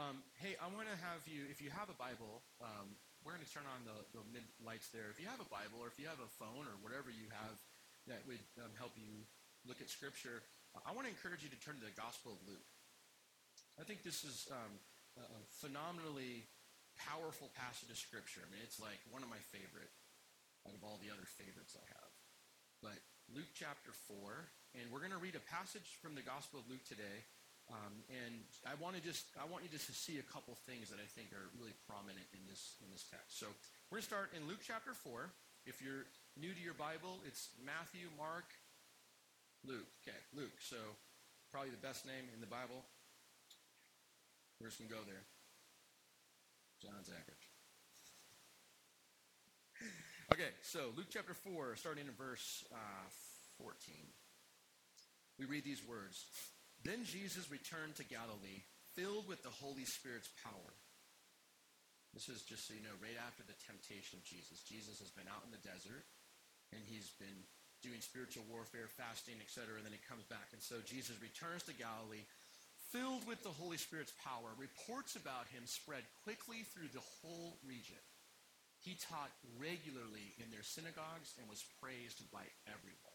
Um, hey, I want to have you, if you have a Bible, um, we're going to turn on the, the mid lights there. If you have a Bible or if you have a phone or whatever you have that would um, help you look at Scripture, I want to encourage you to turn to the Gospel of Luke. I think this is um, a phenomenally powerful passage of Scripture. I mean, it's like one of my favorite out of all the other favorites I have. But Luke chapter 4, and we're going to read a passage from the Gospel of Luke today. Um, and I want to just I want you just to see a couple things that I think are really prominent in this in this text. So we're going to start in Luke chapter 4. If you're new to your Bible, it's Matthew, Mark, Luke. Okay, Luke. So probably the best name in the Bible. We're just to go there. John Zachary. Okay, so Luke chapter 4, starting in verse uh, 14. We read these words Then Jesus returned to Galilee, filled with the Holy Spirit's power. This is just so you know, right after the temptation of Jesus. Jesus has been out in the desert, and he's been doing spiritual warfare, fasting, etc., and then he comes back. And so Jesus returns to Galilee, filled with the Holy Spirit's power, reports about him spread quickly through the whole region. He taught regularly in their synagogues and was praised by everyone.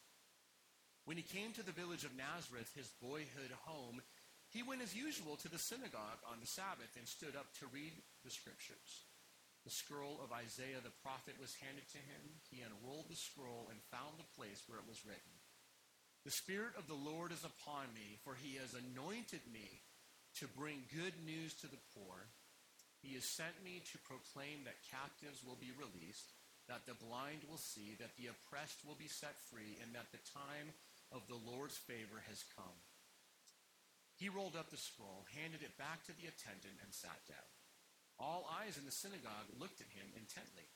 When he came to the village of Nazareth, his boyhood home, he went as usual to the synagogue on the Sabbath and stood up to read the scriptures. The scroll of Isaiah the prophet was handed to him. He unrolled the scroll and found the place where it was written. The Spirit of the Lord is upon me, for he has anointed me to bring good news to the poor. He has sent me to proclaim that captives will be released, that the blind will see, that the oppressed will be set free, and that the time of the Lord's favor has come. He rolled up the scroll, handed it back to the attendant, and sat down. All eyes in the synagogue looked at him intently.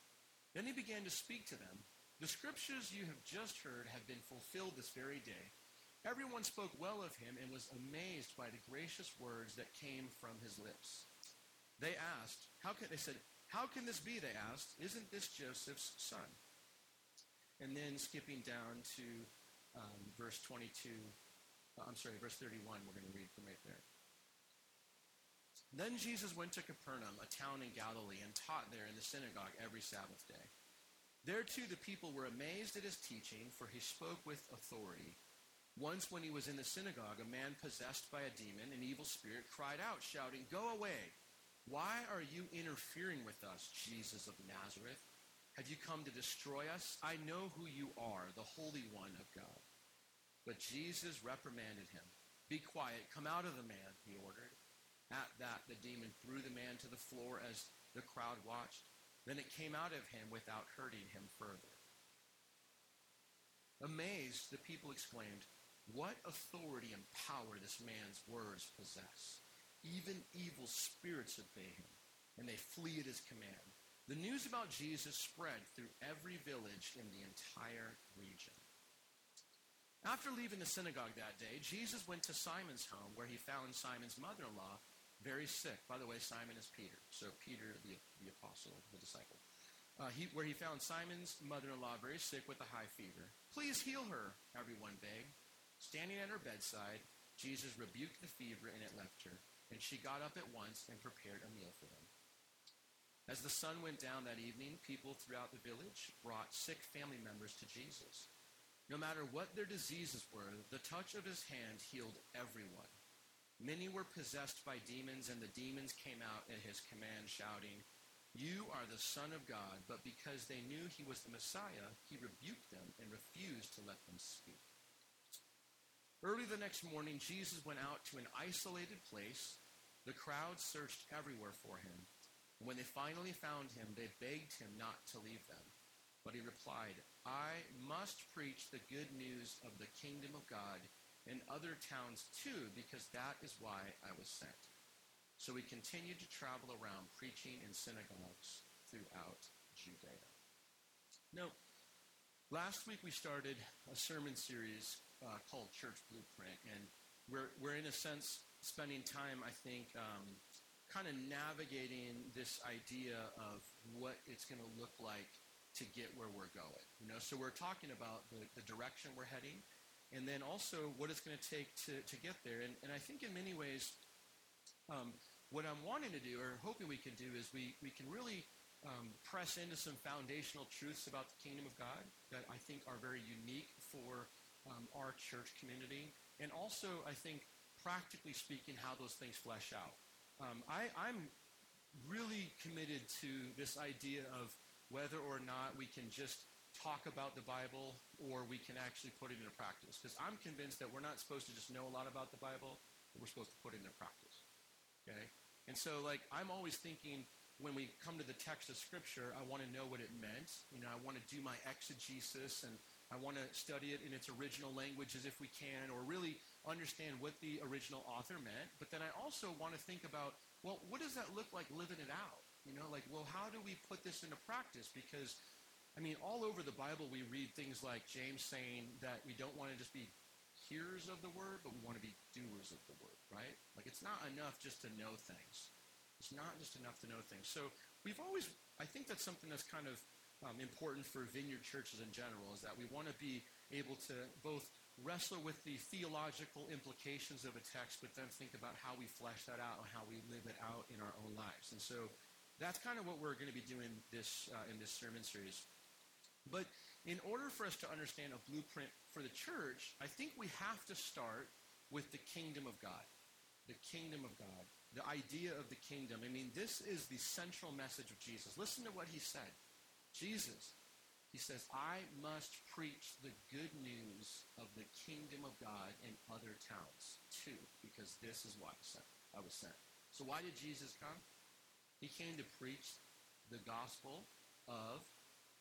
Then he began to speak to them. The scriptures you have just heard have been fulfilled this very day. Everyone spoke well of him and was amazed by the gracious words that came from his lips. They asked, how can, they said, how can this be, they asked. Isn't this Joseph's son? And then skipping down to um, verse 22, uh, I'm sorry, verse 31, we're going to read from right there. Then Jesus went to Capernaum, a town in Galilee, and taught there in the synagogue every Sabbath day. There too the people were amazed at his teaching, for he spoke with authority. Once when he was in the synagogue, a man possessed by a demon, an evil spirit, cried out, shouting, Go away! Why are you interfering with us, Jesus of Nazareth? Have you come to destroy us? I know who you are, the Holy One of God. But Jesus reprimanded him. Be quiet, come out of the man, he ordered. At that, the demon threw the man to the floor as the crowd watched. Then it came out of him without hurting him further. Amazed, the people exclaimed, What authority and power this man's words possess! Even evil spirits obey him, and they flee at his command. The news about Jesus spread through every village in the entire region. After leaving the synagogue that day, Jesus went to Simon's home, where he found Simon's mother in law very sick. By the way, Simon is Peter. So Peter, the, the apostle, the disciple. Uh, he, where he found Simon's mother-in-law very sick with a high fever. Please heal her, everyone begged. Standing at her bedside, Jesus rebuked the fever and it left her. And she got up at once and prepared a meal for them. As the sun went down that evening, people throughout the village brought sick family members to Jesus. No matter what their diseases were, the touch of his hand healed everyone. Many were possessed by demons, and the demons came out at his command, shouting, You are the Son of God. But because they knew he was the Messiah, he rebuked them and refused to let them speak. Early the next morning, Jesus went out to an isolated place. The crowd searched everywhere for him. When they finally found him, they begged him not to leave them. But he replied, I must preach the good news of the kingdom of God in other towns too, because that is why I was sent. So he continued to travel around preaching in synagogues throughout Judea. Now, last week we started a sermon series uh, called Church Blueprint, and we're, we're in a sense spending time, I think, um, kind of navigating this idea of what it's going to look like to get where we're going. You know, so we're talking about the, the direction we're heading, and then also what it's going to take to, to get there. And, and I think in many ways, um, what I'm wanting to do, or hoping we can do, is we, we can really um, press into some foundational truths about the kingdom of God that I think are very unique for um, our church community. And also, I think, practically speaking, how those things flesh out. Um, I, I'm really committed to this idea of whether or not we can just talk about the Bible or we can actually put it into practice. Because I'm convinced that we're not supposed to just know a lot about the Bible, we're supposed to put it into practice. Okay? And so, like, I'm always thinking when we come to the text of Scripture, I want to know what it meant. You know, I want to do my exegesis and I want to study it in its original language as if we can, or really understand what the original author meant. But then I also want to think about, well, what does that look like living it out? You know, like, well, how do we put this into practice? Because, I mean, all over the Bible, we read things like James saying that we don't want to just be hearers of the word, but we want to be doers of the word, right? Like, it's not enough just to know things. It's not just enough to know things. So we've always, I think that's something that's kind of um, important for vineyard churches in general, is that we want to be able to both wrestle with the theological implications of a text, but then think about how we flesh that out and how we live it out in our own lives. And so that's kind of what we're going to be doing this uh, in this sermon series. But in order for us to understand a blueprint for the church, I think we have to start with the kingdom of God. The kingdom of God the idea of the kingdom. I mean, this is the central message of Jesus. Listen to what he said. Jesus, he says, I must preach the good news of the kingdom of God in other towns too, because this is why I, was sent. So why did Jesus come? He came to preach the gospel of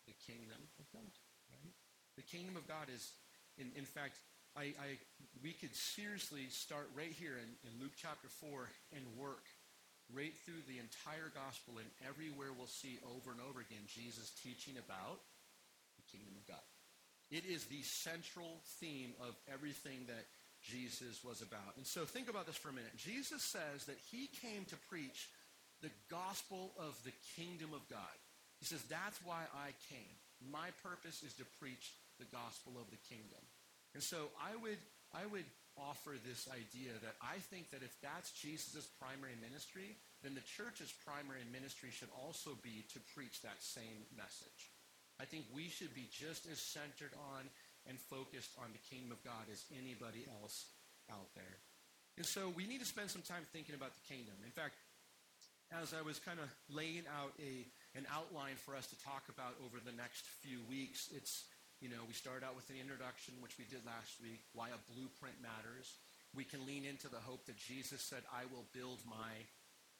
the kingdom of God. Right? The kingdom of God is, in, in fact, I, I, we could seriously start right here in, in Luke chapter 4 and work right through the entire gospel and everywhere we'll see over and over again Jesus teaching about kingdom of God. It is the central theme of everything that Jesus was about. And so think about this for a minute. Jesus says that he came to preach the gospel of the kingdom of God. He says, that's why I came. My purpose is to preach the gospel of the kingdom. And so I would, I would offer this idea that I think that if that's Jesus' primary ministry, then the church's primary ministry should also be to preach that same message. I think we should be just as centered on and focused on the kingdom of God as anybody else out there. And so we need to spend some time thinking about the kingdom. In fact, as I was kind of laying out a, an outline for us to talk about over the next few weeks, it's you know, we start out with an introduction, which we did last week, why a blueprint matters. We can lean into the hope that Jesus said, I will build my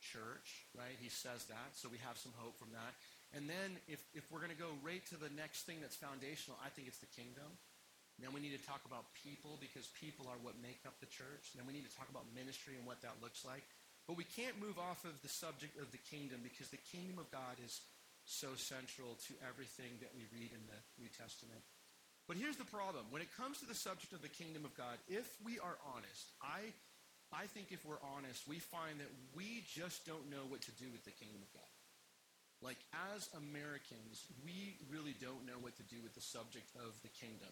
church, right? He says that, so we have some hope from that. And then if, if we're going to go right to the next thing that's foundational, I think it's the kingdom. Then we need to talk about people because people are what make up the church. Then we need to talk about ministry and what that looks like. But we can't move off of the subject of the kingdom because the kingdom of God is so central to everything that we read in the New Testament. But here's the problem. When it comes to the subject of the kingdom of God, if we are honest, I, I think if we're honest, we find that we just don't know what to do with the kingdom of God. Like, as Americans, we really don't know what to do with the subject of the kingdom.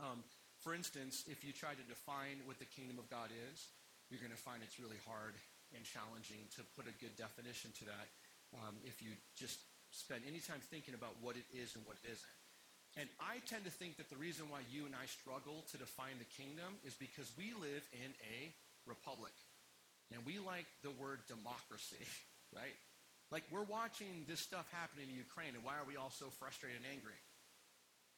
Um, for instance, if you try to define what the kingdom of God is, you're going to find it's really hard and challenging to put a good definition to that um, if you just spend any time thinking about what it is and what it isn't. And I tend to think that the reason why you and I struggle to define the kingdom is because we live in a republic. And we like the word democracy, right? Like we're watching this stuff happening in Ukraine, and why are we all so frustrated and angry?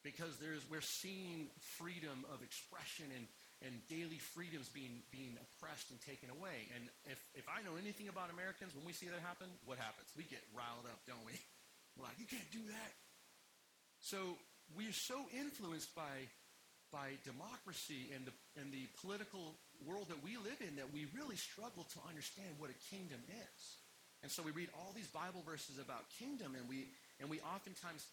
Because there's we're seeing freedom of expression and and daily freedoms being, being oppressed and taken away. And if, if I know anything about Americans, when we see that happen, what happens? We get riled up, don't we? We're like, you can't do that. So we're so influenced by, by democracy and the, and the political world that we live in that we really struggle to understand what a kingdom is. And so we read all these Bible verses about kingdom, and we, and we oftentimes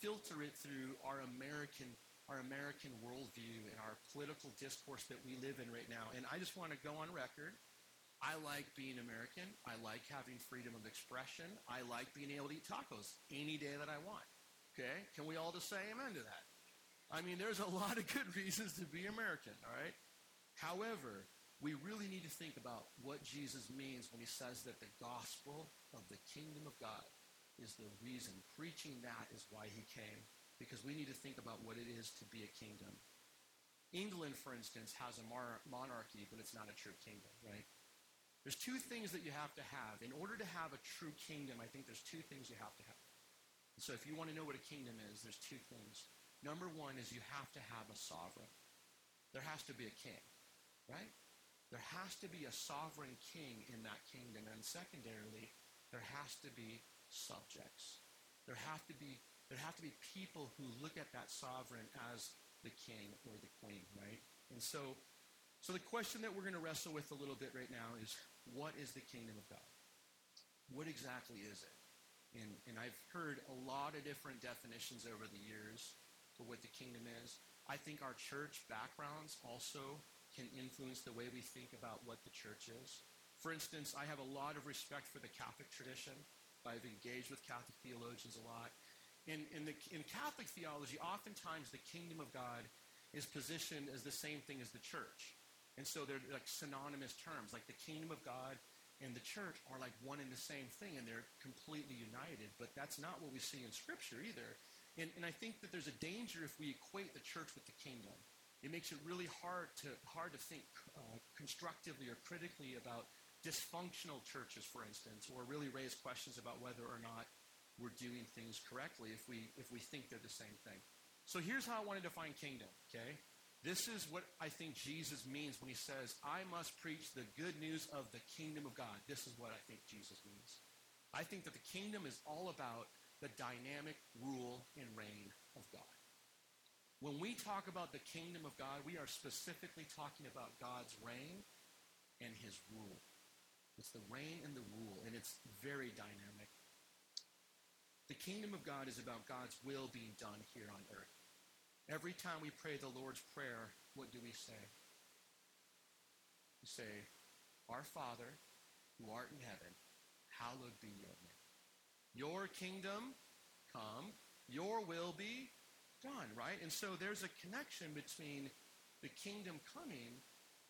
filter it through our American our American worldview and our political discourse that we live in right now. And I just want to go on record. I like being American. I like having freedom of expression. I like being able to eat tacos any day that I want. Okay? Can we all just say amen to that? I mean, there's a lot of good reasons to be American, all right? However, we really need to think about what Jesus means when he says that the gospel of the kingdom of God is the reason. Preaching that is why he came, because we need to think about what it is to be a kingdom. England, for instance, has a monarchy, but it's not a true kingdom, right? There's two things that you have to have. In order to have a true kingdom, I think there's two things you have to have. So if you want to know what a kingdom is, there's two things. Number one is you have to have a sovereign. There has to be a king, right? There has to be a sovereign king in that kingdom. And secondarily, there has to be subjects. There have to be there have to be people who look at that sovereign as the king or the queen, right? And so so the question that we're going to wrestle with a little bit right now is what is the kingdom of God? What exactly is it? And, and I've heard a lot of different definitions over the years for what the kingdom is. I think our church backgrounds also can influence the way we think about what the church is. For instance, I have a lot of respect for the Catholic tradition. I've engaged with Catholic theologians a lot. In, in, the, in Catholic theology, oftentimes the kingdom of God is positioned as the same thing as the church. And so they're like synonymous terms, like the kingdom of God and the church are like one and the same thing, and they're completely united. But that's not what we see in Scripture either. And, and I think that there's a danger if we equate the church with the kingdom. It makes it really hard to, hard to think uh, constructively or critically about dysfunctional churches, for instance, or really raise questions about whether or not we're doing things correctly if we, if we think they're the same thing. So here's how I want to define kingdom, okay? This is what I think Jesus means when he says, I must preach the good news of the kingdom of God. This is what I think Jesus means. I think that the kingdom is all about the dynamic rule and reign of God. When we talk about the kingdom of God, we are specifically talking about God's reign and his rule. It's the reign and the rule, and it's very dynamic. The kingdom of God is about God's will being done here on earth. Every time we pray the Lord's Prayer, what do we say? We say, Our Father, who art in heaven, hallowed be your name. Your kingdom come, your will be done, right? And so there's a connection between the kingdom coming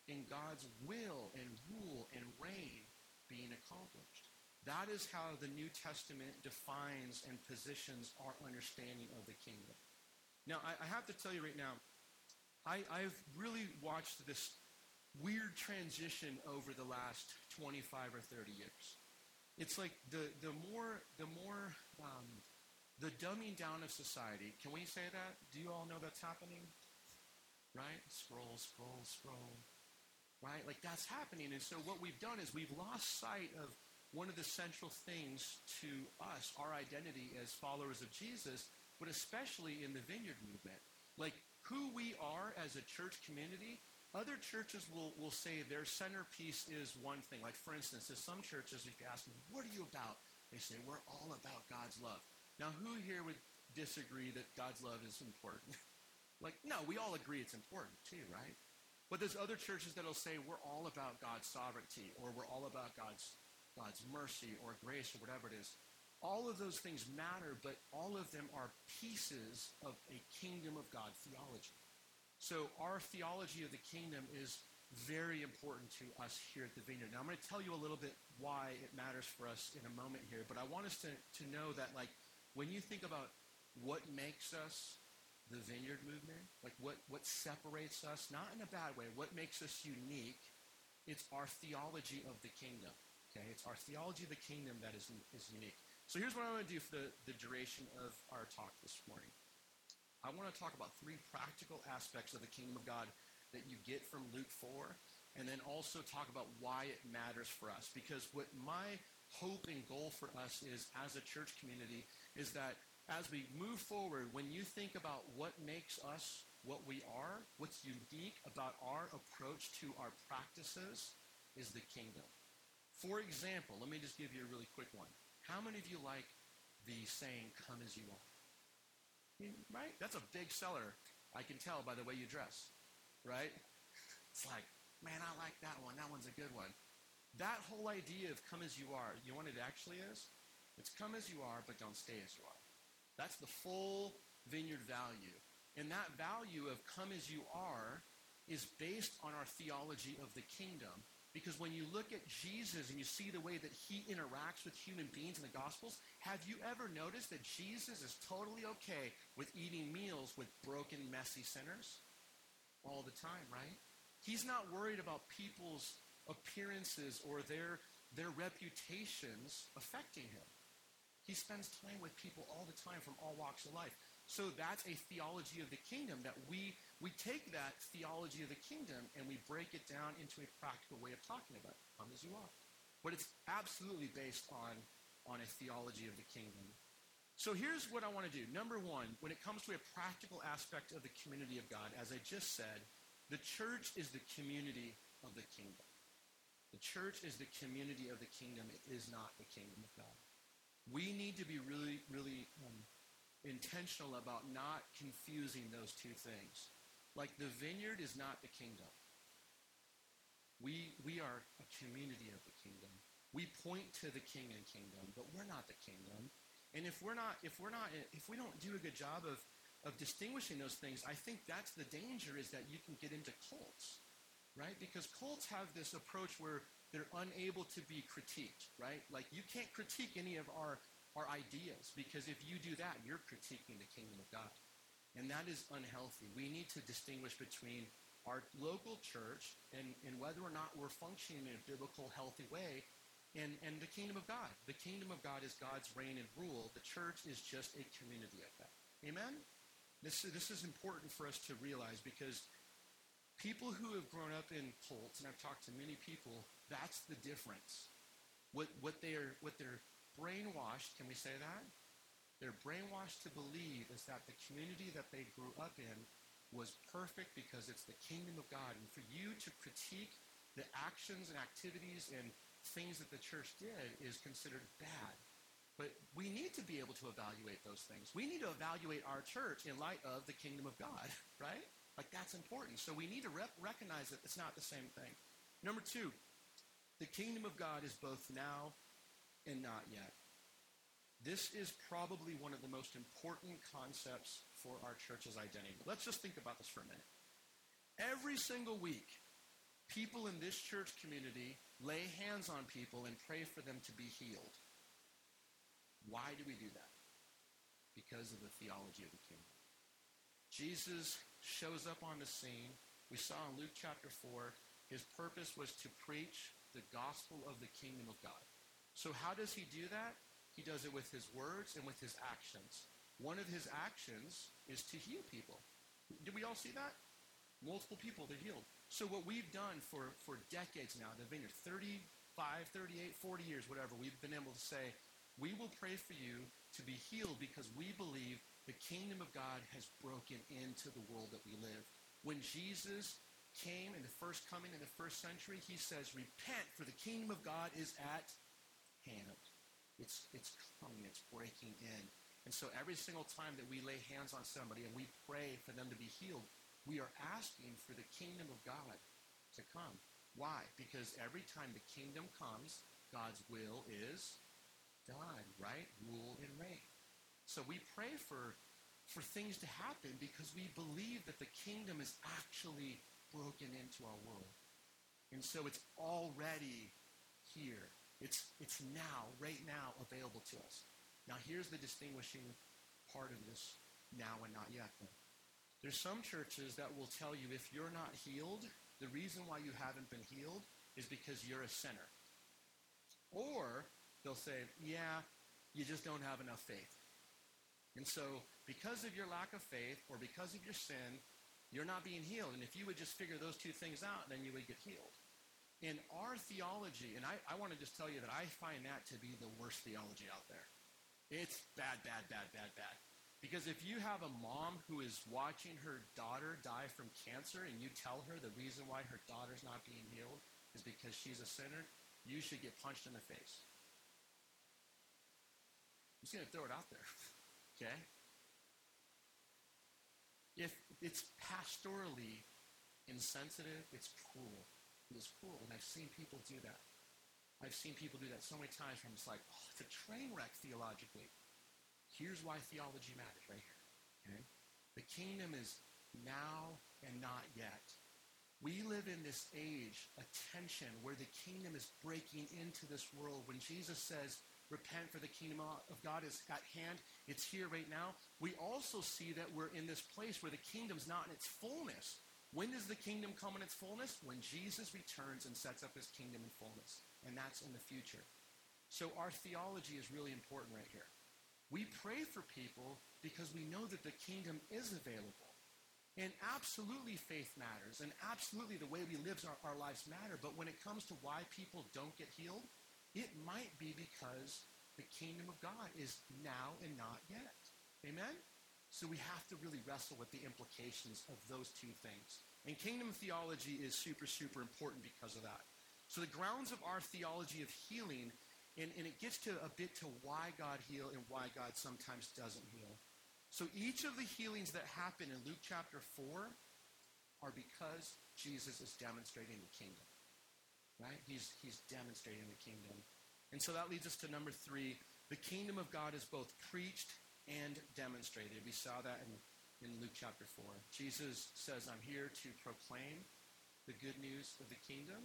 and God's will and rule and reign being accomplished. That is how the New Testament defines and positions our understanding of the kingdom. Now, I, I have to tell you right now, I, I've really watched this weird transition over the last 25 or 30 years. It's like the, the more, the more um, the dumbing down of society. Can we say that? Do you all know that's happening? Right? Scroll, scroll, scroll. Right? Like that's happening. And so what we've done is we've lost sight of one of the central things to us, our identity as followers of Jesus, but especially in the vineyard movement. Like who we are as a church community, other churches will, will say their centerpiece is one thing. Like, for instance, there's some churches, if you ask them, what are you about? They say, we're all about God's love. Now, who here would disagree that God's love is important? like, no, we all agree it's important too, right? But there's other churches that'll say we're all about God's sovereignty or we're all about God's, God's mercy or grace or whatever it is. All of those things matter, but all of them are pieces of a kingdom of God theology. So our theology of the kingdom is very important to us here at the Vineyard. Now I'm going to tell you a little bit why it matters for us in a moment here, but I want us to, to know that like when you think about what makes us the vineyard movement, like what, what separates us, not in a bad way, what makes us unique, it's our theology of the kingdom. Okay? It's our theology of the kingdom that is, is unique. So here's what I want to do for the, the duration of our talk this morning. I want to talk about three practical aspects of the kingdom of God that you get from Luke 4, and then also talk about why it matters for us. Because what my hope and goal for us is as a church community is that as we move forward, when you think about what makes us what we are, what's unique about our approach to our practices is the kingdom. For example, let me just give you a really quick one. How many of you like the saying, come as you are? Right? That's a big seller. I can tell by the way you dress. Right? It's like, man, I like that one. That one's a good one. That whole idea of come as you are, you know what it actually is? It's come as you are, but don't stay as you are. That's the full vineyard value. And that value of come as you are is based on our theology of the kingdom. Because when you look at Jesus and you see the way that he interacts with human beings in the Gospels, have you ever noticed that Jesus is totally okay with eating meals with broken, messy sinners? All the time, right? He's not worried about people's appearances or their, their reputations affecting him. He spends time with people all the time from all walks of life. So that's a theology of the kingdom that we, we take that theology of the kingdom and we break it down into a practical way of talking about it. Come as you are. But it's absolutely based on, on a theology of the kingdom. So here's what I want to do. Number one, when it comes to a practical aspect of the community of God, as I just said, the church is the community of the kingdom. The church is the community of the kingdom. It is not the kingdom of God. We need to be really, really um, intentional about not confusing those two things. Like the vineyard is not the kingdom. We, we are a community of the kingdom. We point to the king and kingdom, but we're not the kingdom. And if we're not, if we're not, if we don't do a good job of, of distinguishing those things, I think that's the danger is that you can get into cults, right? Because cults have this approach where they're unable to be critiqued, right? Like you can't critique any of our our ideas because if you do that, you're critiquing the kingdom of God. And that is unhealthy. We need to distinguish between our local church and, and whether or not we're functioning in a biblical, healthy way and, and the kingdom of God. The kingdom of God is God's reign and rule. The church is just a community of that. Amen? This, this is important for us to realize because people who have grown up in cults, and I've talked to many people, that's the difference. What, what, they are, what they're brainwashed, can we say that? They're brainwashed to believe is that the community that they grew up in was perfect because it's the kingdom of God. And for you to critique the actions and activities and things that the church did is considered bad. But we need to be able to evaluate those things. We need to evaluate our church in light of the kingdom of God, right? Like that's important. So we need to rep- recognize that it's not the same thing. Number two, the kingdom of God is both now and not yet. This is probably one of the most important concepts for our church's identity. Let's just think about this for a minute. Every single week, people in this church community lay hands on people and pray for them to be healed. Why do we do that? Because of the theology of the kingdom. Jesus shows up on the scene. We saw in Luke chapter 4, his purpose was to preach the gospel of the kingdom of God. So how does he do that? He does it with his words and with his actions. One of his actions is to heal people. Did we all see that? Multiple people, they're healed. So what we've done for, for decades now, the vineyard, 35, 38, 40 years, whatever, we've been able to say, we will pray for you to be healed because we believe the kingdom of God has broken into the world that we live. When Jesus came in the first coming in the first century, he says, repent for the kingdom of God is at hand. It's, it's coming, it's breaking in. And so every single time that we lay hands on somebody and we pray for them to be healed, we are asking for the kingdom of God to come. Why? Because every time the kingdom comes, God's will is done, right? Rule and reign. So we pray for, for things to happen because we believe that the kingdom is actually broken into our world. And so it's already here. It's, it's now, right now, available to us. Now, here's the distinguishing part of this now and not yet. There's some churches that will tell you if you're not healed, the reason why you haven't been healed is because you're a sinner. Or they'll say, yeah, you just don't have enough faith. And so, because of your lack of faith or because of your sin, you're not being healed. And if you would just figure those two things out, then you would get healed in our theology, and I, I want to just tell you that I find that to be the worst theology out there. It's bad, bad, bad, bad, bad. Because if you have a mom who is watching her daughter die from cancer and you tell her the reason why her daughter's not being healed is because she's a sinner, you should get punched in the face. I'm just going to throw it out there. okay? If it's pastorally insensitive, it's cruel It is cruel. And I've seen people do that. I've seen people do that so many times where I'm just like, oh, it's a train wreck theologically. Here's why theology matters right here. Okay? The kingdom is now and not yet. We live in this age, a tension where the kingdom is breaking into this world. When Jesus says, repent for the kingdom of God is at hand, it's here right now. We also see that we're in this place where the kingdom's not in its fullness. When does the kingdom come in its fullness? When Jesus returns and sets up his kingdom in fullness. And that's in the future. So our theology is really important right here. We pray for people because we know that the kingdom is available. And absolutely faith matters, and absolutely the way we live our, our lives matter. But when it comes to why people don't get healed, it might be because the kingdom of God is now and not yet. Amen? So we have to really wrestle with the implications of those two things. And kingdom theology is super, super important because of that. So the grounds of our theology of healing, and, and it gets to a bit to why God heal and why God sometimes doesn't heal. So each of the healings that happen in Luke chapter 4 are because Jesus is demonstrating the kingdom. Right? He's, he's demonstrating the kingdom. And so that leads us to number three. The kingdom of God is both preached and demonstrated. We saw that in, in Luke chapter 4. Jesus says, I'm here to proclaim the good news of the kingdom,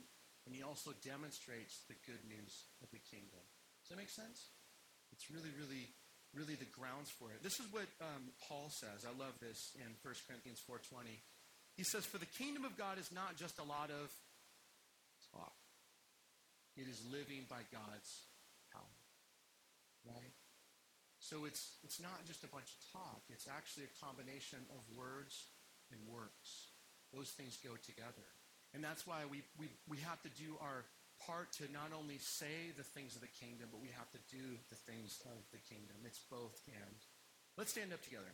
and he also demonstrates the good news of the kingdom. Does that make sense? It's really, really really the grounds for it. This is what um, Paul says. I love this in 1 Corinthians 4.20. He says, For the kingdom of God is not just a lot of. It is living by God's power. Right? So it's, it's not just a bunch of talk. It's actually a combination of words and works. Those things go together. And that's why we, we, we have to do our part to not only say the things of the kingdom, but we have to do the things of the kingdom. It's both and. Let's stand up together.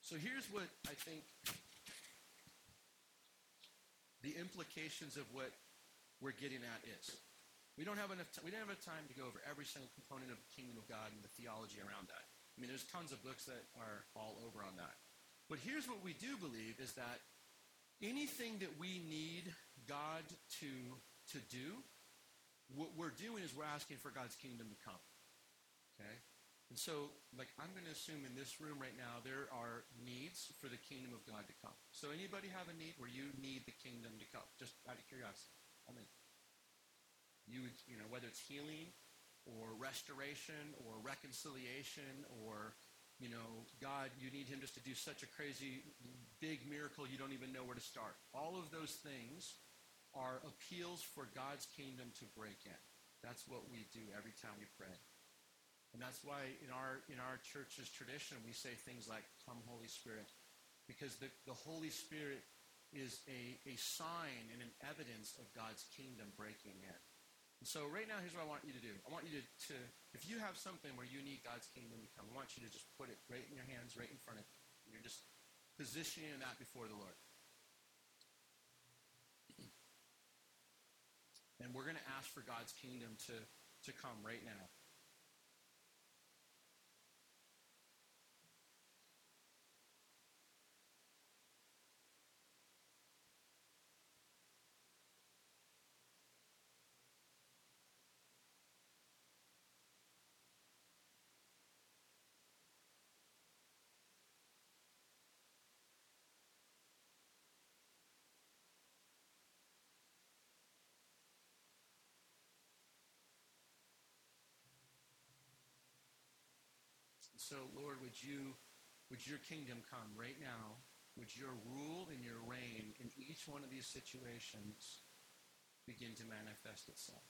So here's what I think the implications of what we're getting at is. We don't have enough. T- we don't have enough time to go over every single component of the kingdom of God and the theology around that. I mean, there's tons of books that are all over on that. But here's what we do believe is that anything that we need God to, to do, what we're doing is we're asking for God's kingdom to come. Okay? And so, like, I'm going to assume in this room right now, there are needs for the kingdom of God to come. So, anybody have a need where you need the kingdom to come? Just out of curiosity. I mean, you, you know, whether it's healing or restoration or reconciliation or you know, God, you need him just to do such a crazy, big miracle you don't even know where to start. All of those things are appeals for God's kingdom to break in. That's what we do every time we pray. And that's why in our, in our church's tradition, we say things like, Come, Holy Spirit. Because the, the Holy Spirit is a, a sign and an evidence of God's kingdom breaking in. And So right now, here's what I want you to do. I want you to, to, if you have something where you need God's kingdom to come, I want you to just put it right in your hands, right in front of you. You're just positioning that before the Lord. And we're going to ask for God's kingdom to, to come right now. So, Lord, would you, would your kingdom come right now? Would your rule and your reign in each one of these situations begin to manifest itself?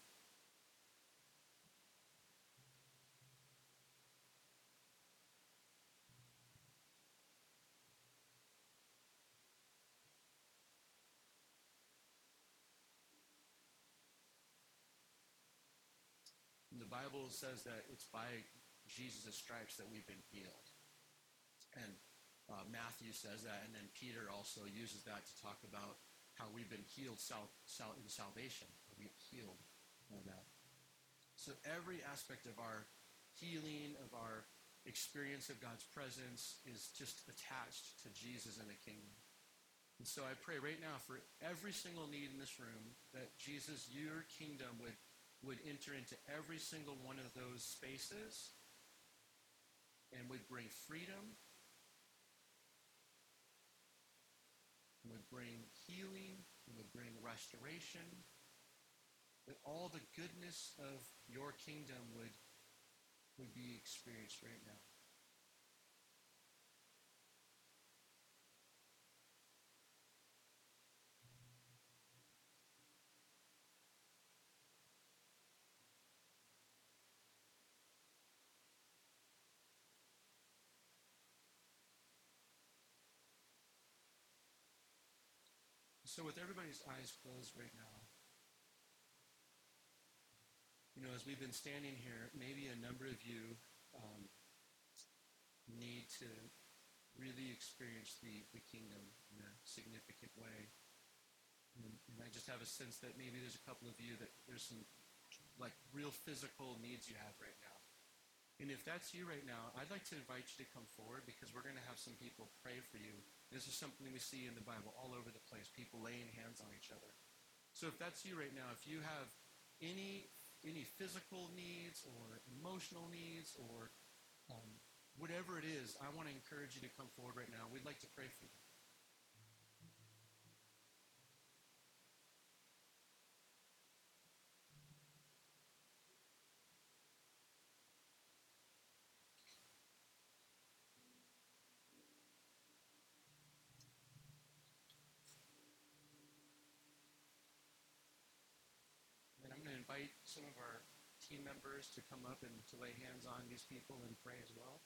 the Bible says that it's by Jesus' stripes that we've been healed. And uh, Matthew says that, and then Peter also uses that to talk about how we've been healed sal- sal- in salvation. We've healed in that. So every aspect of our healing, of our experience of God's presence is just attached to Jesus and the kingdom. And so I pray right now for every single need in this room that Jesus, your kingdom would, would enter into every single one of those spaces and would bring freedom, would bring healing, would bring restoration, that all the goodness of your kingdom would, would be experienced right now. So, with everybody's eyes closed right now, you know, as we've been standing here, maybe a number of you um, need to really experience the, the kingdom in a significant way. And, and I just have a sense that maybe there's a couple of you that there's some like real physical needs you have right now. And if that's you right now, I'd like to invite you to come forward because we're going to have some people pray for you. This is something we see in the Bible all over the place, people laying hands on each other. So if that's you right now, if you have any any physical needs or emotional needs or um, whatever it is, I want to encourage you to come forward right now. We'd like to pray for you. Some of our team members to come up and to lay hands on these people and pray as well.